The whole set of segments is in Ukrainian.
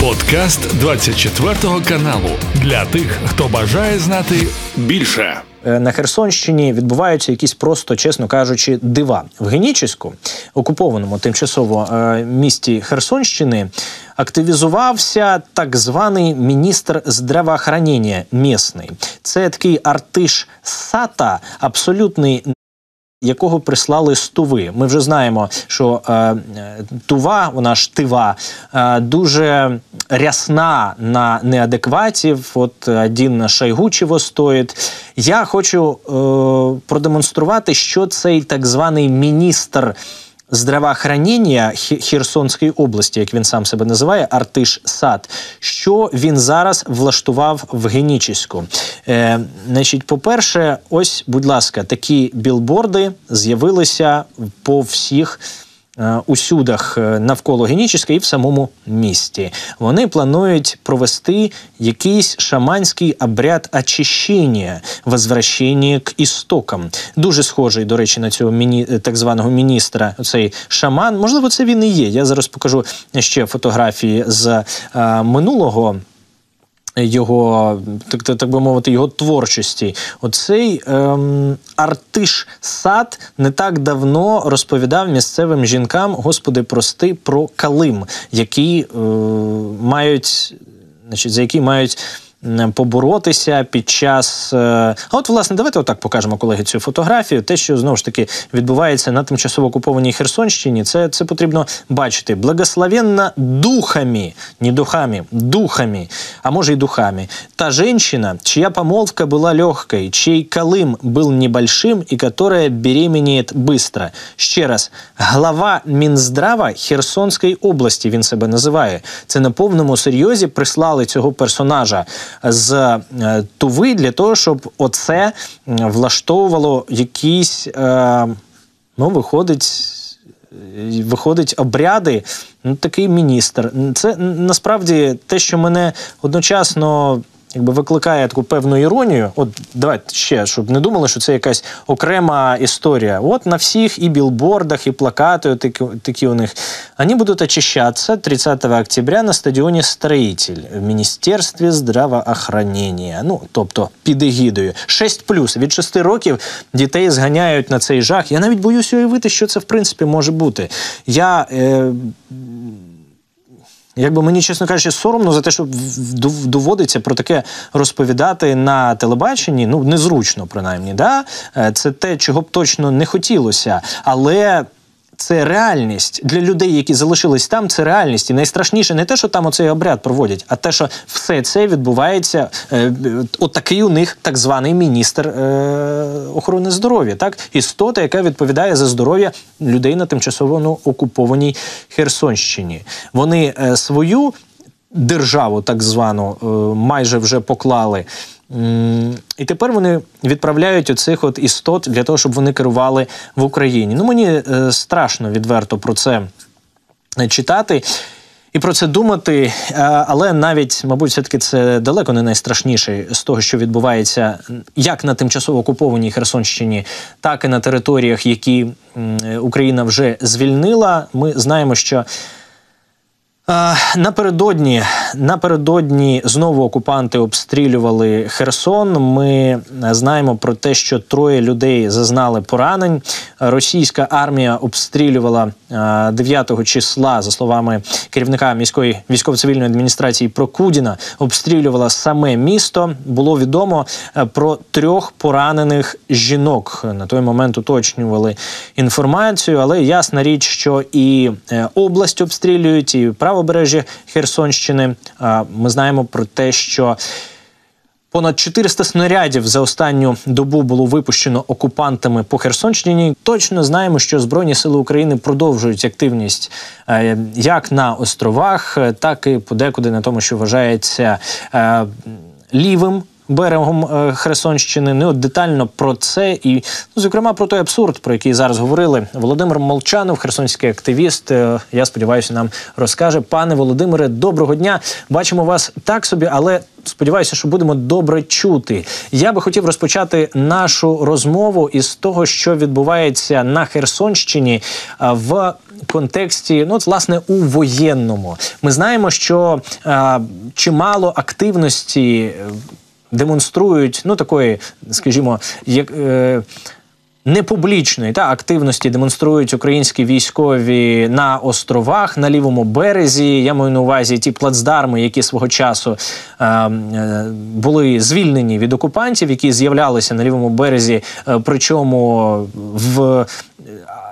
Подкаст 24 каналу для тих, хто бажає знати більше. Е, на Херсонщині відбуваються якісь просто, чесно кажучи, дива в Генічеську, окупованому тимчасово е, місті Херсонщини. Активізувався так званий міністр здравоохранення місний. Це такий артиш сата, абсолютний якого прислали з Туви. Ми вже знаємо, що е, Тува, вона ж Тива, е, дуже рясна на неадекватів. От один Шайгучево стоїть. Я хочу е, продемонструвати, що цей так званий міністр здравоохранення Херсонської області, як він сам себе називає, Артиш Сад, що він зараз влаштував в Генічеську. Е, Значить, по-перше, ось, будь ласка, такі білборди з'явилися по всіх. Е, усюдах е, навколо Генічеська і в самому місті. Вони планують провести якийсь шаманський обряд очищення, возвращення к істокам. Дуже схожий, до речі, на цього міні так званого міністра. Цей шаман. Можливо, це він і є. Я зараз покажу ще фотографії з е, минулого його, так так би мовити, його творчості. Оцей ем, артиш сад не так давно розповідав місцевим жінкам, господи, прости, про Калим, які е, мають, значить, за які мають поборотися під час. Е, а от, власне, давайте отак покажемо колеги цю фотографію. Те, що знову ж таки відбувається на тимчасово окупованій Херсонщині, це це потрібно бачити. Благословенна духами, не духами, духами, а може й духами. Та женщина, чья помолвка была легкой, чей Колым был небольшим и которая беременеет быстро. Ще раз, глава Мінздрава Херсонської області він себе називає. Це на повному серйозі прислали цього персонажа з е, туви для того, щоб оце влаштовувало якісь, е, ну, виходить. Виходить обряди, ну такий міністр. Це насправді те, що мене одночасно якби викликає таку певну іронію. От давайте ще, щоб не думали, що це якась окрема історія. От на всіх і білбордах, і плакати, такі, такі у них. Вони будуть очищатися 30 октября на стадіоні Строїтель в Міністерстві здравоохранення. Ну, тобто під егідою. 6 плюс від 6 років дітей зганяють на цей жах. Я навіть боюсь уявити, що це в принципі може бути. Я... Е, Якби мені, чесно кажучи, соромно за те, що доводиться про таке розповідати на телебаченні, ну незручно, принаймні. Да? Е, це те, чого б точно не хотілося. Але це реальність для людей, які залишились там. Це реальність. І найстрашніше не те, що там оцей обряд проводять, а те, що все це відбувається. Е, от такий у них так званий міністр е, охорони здоров'я, так істота, яка відповідає за здоров'я людей на тимчасово ну, окупованій Херсонщині. Вони е, свою державу, так звану, е, майже вже поклали. І тепер вони відправляють оцих от істот для того, щоб вони керували в Україні. Ну мені е, страшно відверто про це читати. І про це думати, е, але навіть, мабуть, все таки це далеко не найстрашніше з того, що відбувається як на тимчасово окупованій Херсонщині, так і на територіях, які Україна вже звільнила. Ми знаємо, що Напередодні напередодні знову окупанти обстрілювали Херсон. Ми знаємо про те, що троє людей зазнали поранень. Російська армія обстрілювала 9 числа, за словами керівника міської військово-цивільної адміністрації Прокудіна, обстрілювала саме місто. Було відомо про трьох поранених жінок. На той момент уточнювали інформацію, але ясна річ, що і е, область обстрілюють, і право правобережжя Херсонщини. Ми знаємо про те, що Понад 400 снарядів за останню добу було випущено окупантами по Херсонщині. Точно знаємо, що Збройні сили України продовжують активність е, як на островах, так і подекуди на тому, що вважається е, лівим берегом е, Херсонщини. Ну, от детально про це і, ну, зокрема, про той абсурд, про який зараз говорили. Володимир Молчанов, херсонський активіст. Е, я сподіваюся, нам розкаже. Пане Володимире, доброго дня. Бачимо вас так собі, але сподіваюся, що будемо добре чути. Я би хотів розпочати нашу розмову із того, що відбувається на Херсонщині в контексті, ну власне у воєнному. Ми знаємо, що а, чимало активності демонструють ну такої, скажімо, як. Е, непублічної та активності демонструють українські військові на островах на лівому березі. Я маю на увазі ті плацдарми, які свого часу е, е, були звільнені від окупантів, які з'являлися на лівому березі, е, причому в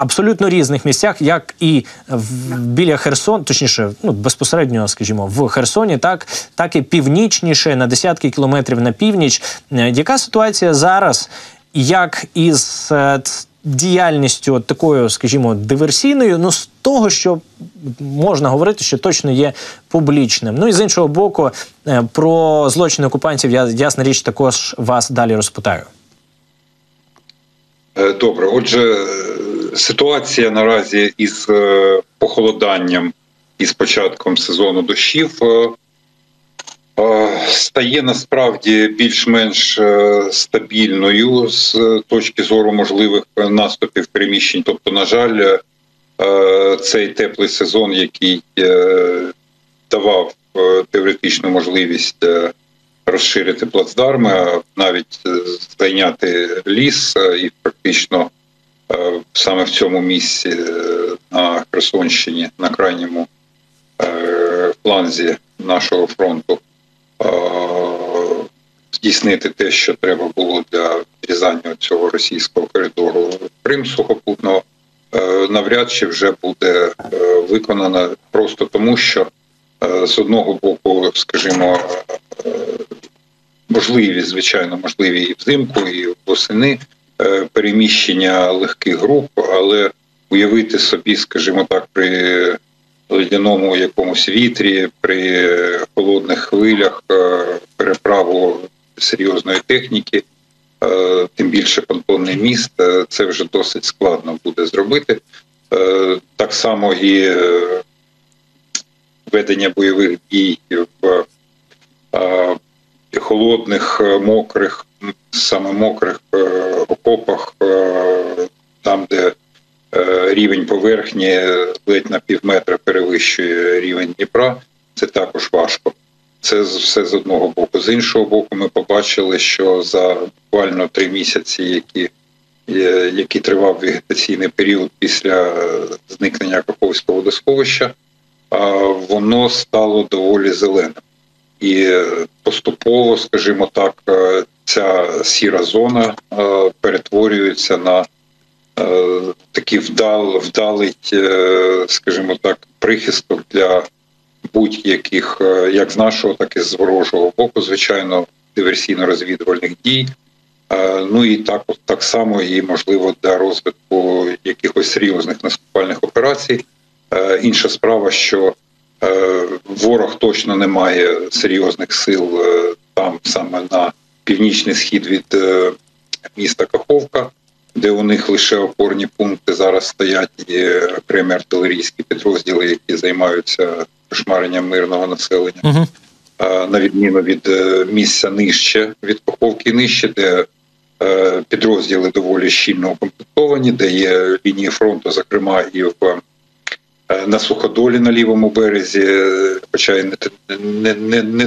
абсолютно різних місцях, як і в, біля Херсон, точніше, ну безпосередньо, скажімо, в Херсоні, так так і північніше на десятки кілометрів на північ. Е, яка ситуація зараз? Як із е, діяльністю такою, скажімо, диверсійною, ну з того, що можна говорити, що точно є публічним. Ну і з іншого боку, е, про злочини окупантів я ясна річ також вас далі розпитаю. Добре, отже, ситуація наразі із е, похолоданням і з початком сезону дощів е, е, стає насправді більш-менш стабільною з точки зору можливих наступів приміщень. Тобто, на жаль, цей теплий сезон, який давав теоретичну можливість розширити плацдарми, навіть зайняти ліс і практично саме в цьому місці е, на Херсонщині, на крайньому е, фланзі нашого фронту, здійснити те, що треба було для відрізання цього російського коридору Крим сухопутного, навряд чи вже буде виконано просто тому, що з одного боку, скажімо, можливі, звичайно, можливі і взимку, і восени. Е, переміщення легких груп, але уявити собі, скажімо так, при ледяному якомусь вітрі, при холодних хвилях е, переправу серйозної техніки, е, тим більше понтонний міст, це вже досить складно буде зробити. Так само і ведення бойових дій в холодних, мокрих саме мокрих е, окопах, е, там, де е, рівень поверхні ледь на пів метра перевищує рівень Дніпра, це також важко. Це все з одного боку. З іншого боку, ми побачили, що за буквально три місяці, які який тривав вегетаційний період після зникнення Каховського водосховища, воно стало доволі зеленим. І поступово, скажімо так, ця сіра зона е, перетворюється на е, такий вдал, вдалий, е, скажімо так, прихисток для будь-яких, як з нашого, так і з ворожого боку, звичайно, диверсійно-розвідувальних дій. Ну і так так само і можливо для розвитку якихось серйозних наступальних операцій. Інша справа, що ворог точно не має серйозних сил там саме на північний схід від е, міста Каховка, де у них лише опорні пункти зараз стоять і окремі артилерійські підрозділи, які займаються кошмаренням мирного населення, uh на відміну від е, місця нижче від Каховки нижче, де е, підрозділи доволі щільно укомплектовані, де є лінії фронту, зокрема і в. На суходолі на лівому березі, хоча й не не, не, не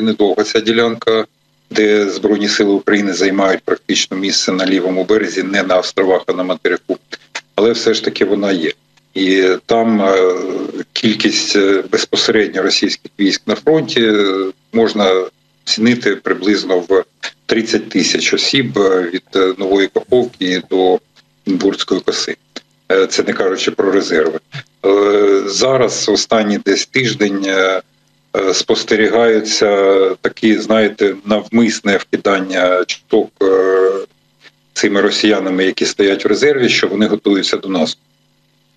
недовга ця ділянка де Збройні Сили України займають практично місце на лівому березі, не на островах, а на материку, але все ж таки вона є. І там е, кількість е, безпосередньо російських військ на фронті е, можна цінити приблизно в 30 тисяч осіб від нової Каховки до Бурської коси. Це не кажучи про резерви. Зараз останній десь тиждень Е, спостерігаються такі, знаєте, навмисне вкидання чуток е, цими росіянами, які стоять в резерві, що вони готуються до нас.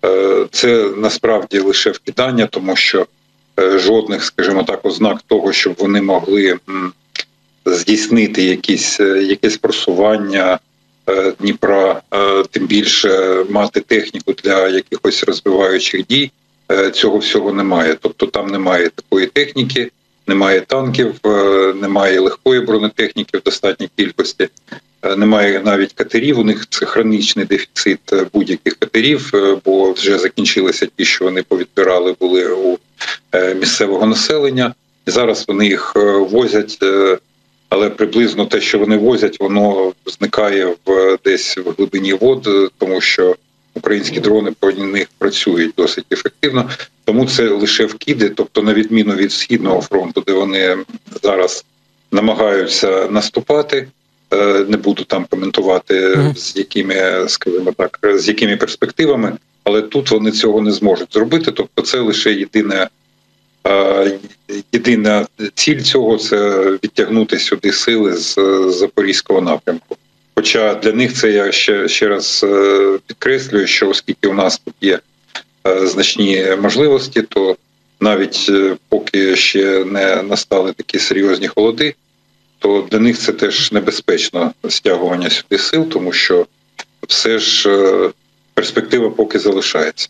Е, це насправді лише вкидання, тому що жодних, скажімо так, ознак того, щоб вони могли здійснити якісь якесь просування Дніпра, тим більше мати техніку для якихось розвиваючих дій. Цього всього немає. Тобто там немає такої техніки, немає танків, немає легкої бронетехніки в достатній кількості. Е, немає навіть катерів. У них це хронічний дефіцит е, будь-яких катерів, е, бо вже закінчилися ті, що вони повідбирали були у місцевого населення, і зараз вони їх возять. Але приблизно те, що вони возять, воно зникає в десь в глибині вод, тому що українські дрони по них працюють досить ефективно. Тому це лише вкиди, тобто, на відміну від східного фронту, де вони зараз намагаються наступати. Е, не буду там коментувати з якими, скажімо так, з якими перспективами, але тут вони цього не зможуть зробити. Тобто, це лише єдине. Е, єдина ціль цього це відтягнути сюди сили з запорізького напрямку. Хоча для них це я ще ще раз е, підкреслюю, що оскільки у нас тут є значні можливості, то навіть поки ще не настали такі серйозні холоди, то для них це теж небезпечно стягування сюди сил, тому що все ж е, перспектива поки залишається.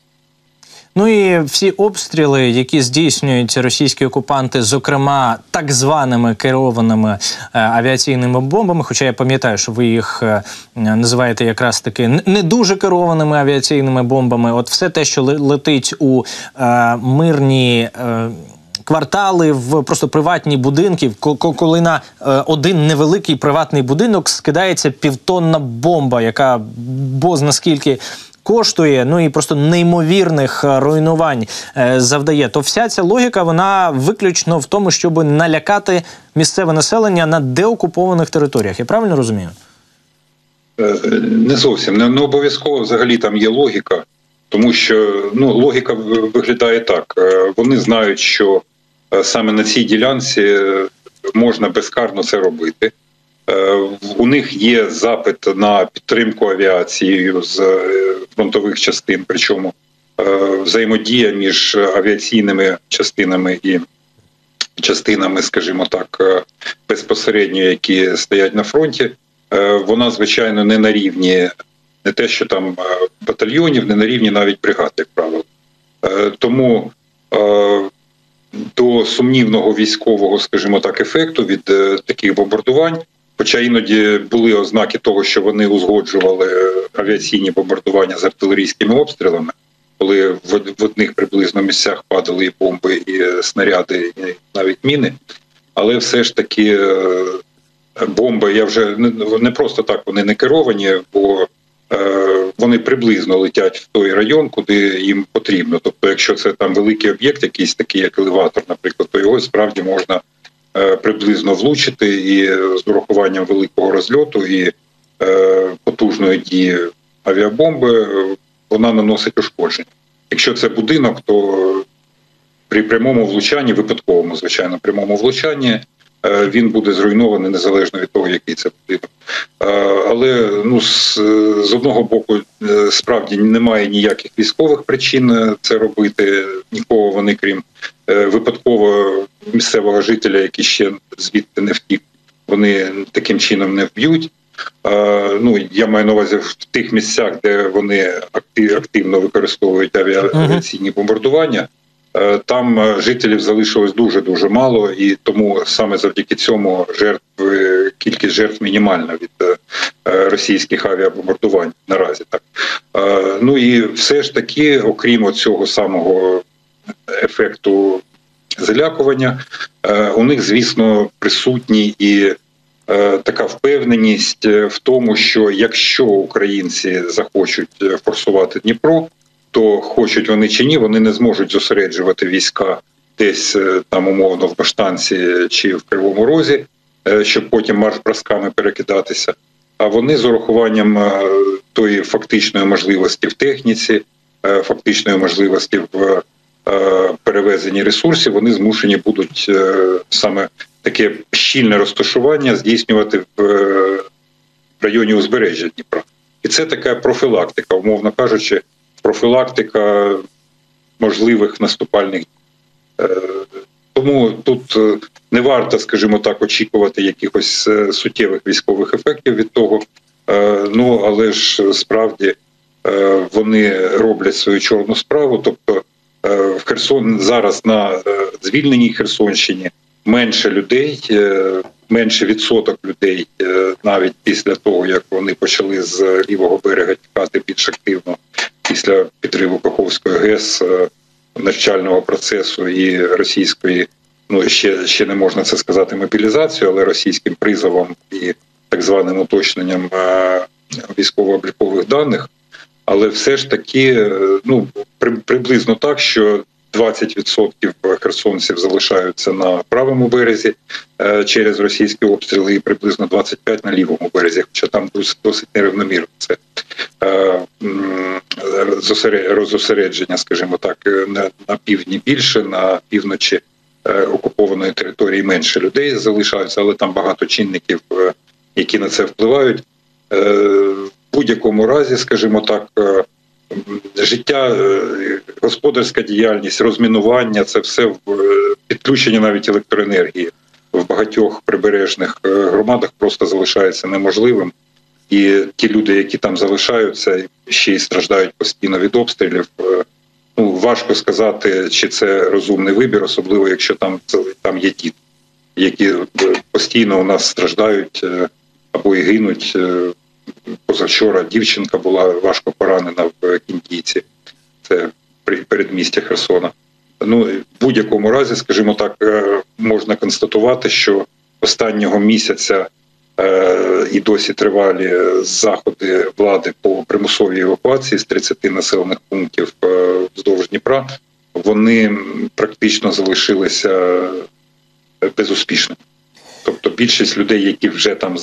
Ну і всі обстріли, які здійснюють російські окупанти, зокрема так званими керованими е, авіаційними бомбами. Хоча я пам'ятаю, що ви їх е, називаєте якраз таки не дуже керованими авіаційними бомбами. От все те, що летить у е, мирні. Е, квартали, в просто приватні будинки, коли на е, один невеликий приватний будинок скидається півтонна бомба, яка боз наскільки. Коштує, ну і просто неймовірних е, руйнувань е, завдає. То вся ця логіка вона виключно в тому, щоб налякати місцеве населення на деокупованих територіях. Я правильно розумію? Не зовсім не, не обов'язково взагалі там є логіка, тому що ну логіка виглядає так: вони знають, що Е, саме на цій ділянці е, можна безкарно це робити. Е, у них є запит на підтримку авіацією з фронтових частин, причому взаємодія між авіаційними частинами і частинами, скажімо так, безпосередньо, які стоять на фронті. Вона звичайно не на рівні, не те, що там батальйонів, не на рівні навіть бригад, як правило. Тому до сумнівного військового, скажімо так, ефекту від е, таких бомбардувань. Хоча іноді були ознаки того, що вони узгоджували авіаційні бомбардування з артилерійськими обстрілами, коли в, одних приблизно місцях падали і бомби, і снаряди, і навіть міни. Але все ж таки е, бомби я вже не, просто так вони не керовані, бо Е, вони приблизно летять в той район, куди їм потрібно. Тобто, якщо це там великий об'єкт, якийсь такий як елеватор, наприклад, то його справді можна е, приблизно влучити і з урахуванням великого розльоту і е, потужної дії авіабомби вона наносить ушкодження. Якщо це будинок, то при прямому влучанні, випадковому, звичайно, прямому влучанні Е, він буде зруйнований незалежно від того, який це будинок. Е, але ну з, з одного боку е, справді немає ніяких військових причин це робити. Нікого вони, крім випадково місцевого жителя, який ще звідти не втік, вони таким чином не вб'ють. Ну я маю на увазі в тих місцях, де вони активно використовують авіаційні бомбардування. Е, там е, жителів залишилось дуже дуже мало, і тому саме завдяки цьому жертв кількість жертв мінімальна від е, російських авіабомбардувань наразі. Так ну і все ж таки, окрім цього самого ефекту залякування, у них, звісно, присутні і. Така впевненість в тому, що якщо українці захочуть форсувати Дніпро, то хочуть вони чи ні, вони не зможуть зосереджувати війська десь е, там умовно в Баштанці чи в Кривому Розі, е, щоб потім марш бросками перекидатися. А вони з урахуванням е, тої фактичної можливості в техніці, фактичної можливості в перевезенні ресурсів, вони змушені будуть саме таке щільне розташування здійснювати в районі узбережжя Дніпра. І це така профілактика, умовно кажучи профілактика можливих наступальних. Е, тому тут е, не варто, скажімо так, очікувати якихось суттєвих військових ефектів від того. Ну але ж справді вони роблять свою чорну справу. Тобто в Херсон зараз на звільненій Херсонщині менше людей, менше відсоток людей, навіть після того як вони почали з лівого берега тікати більш активно після підриву Каховської ГЕС навчального процесу і російської. Ну ще ще не можна це сказати мобілізацію, але російським призовом і так званим уточненням військово-облікових даних. Але все ж таки, ну приблизно так, що 20% херсонців залишаються на правому березі е, через російські обстріли, і приблизно 25% на лівому березі, хоча там досить нерівномірно це е, розосередження, скажімо так, на, півдні більше, на півночі е, окупованої території менше людей залишаються, але там багато чинників, які на це впливають. Будь-якому разі, скажімо так життя, е, господарська діяльність, розмінування це все е, підключення навіть електроенергії в багатьох прибережних е, громадах просто залишається неможливим. І ті люди, які там залишаються, ще й страждають постійно від обстрілів. Ну важко сказати, чи це розумний вибір, особливо якщо там там є діти, які постійно у нас страждають або і гинуть позавчора дівчинка була важко поранена в Кіндійці, це передмістя Херсона. Ну в будь-якому разі, скажімо так, е, можна констатувати, що останнього місяця е, і досі тривалі заходи влади по примусовій евакуації з 30 населених пунктів е, вздовж Дніпра. Вони практично залишилися безуспішними. Тобто більшість людей, які вже там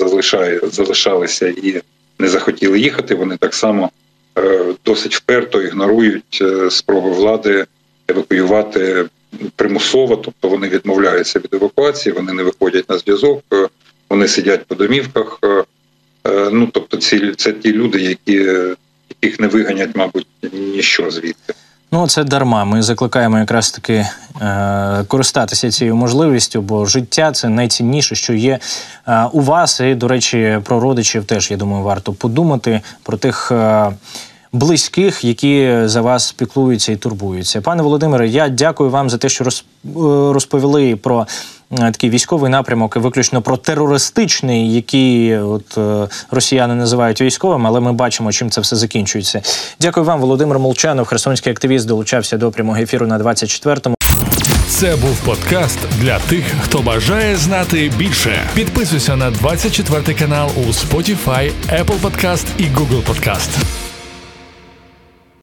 залишалися і не захотіли їхати. Вони так само е, досить вперто ігнорують е, спроби влади евакуювати примусово, тобто вони відмовляються від евакуації, вони не виходять на зв'язок, е, вони сидять по домівках. Ну тобто, ці це ті люди, які яких не виганять, мабуть, ніщо звідти. Ну, це дарма. Ми закликаємо якраз таки е, користатися цією можливістю, бо життя це найцінніше, що є е, у вас. І, до речі, про родичів теж я думаю, варто подумати про тих. Е, Близьких, які за вас піклуються і турбуються, пане Володимире. Я дякую вам за те, що е, розповіли про Е, такий військовий напрямок, виключно про терористичний, який от е, росіяни називають військовим, але ми бачимо, чим це все закінчується. Дякую вам, Володимир Молчанов, херсонський активіст, долучався до прямого ефіру на 24-му. Це був подкаст для тих, хто бажає знати більше. Підписуйся на 24 канал у Spotify, Apple Podcast і Google Podcast.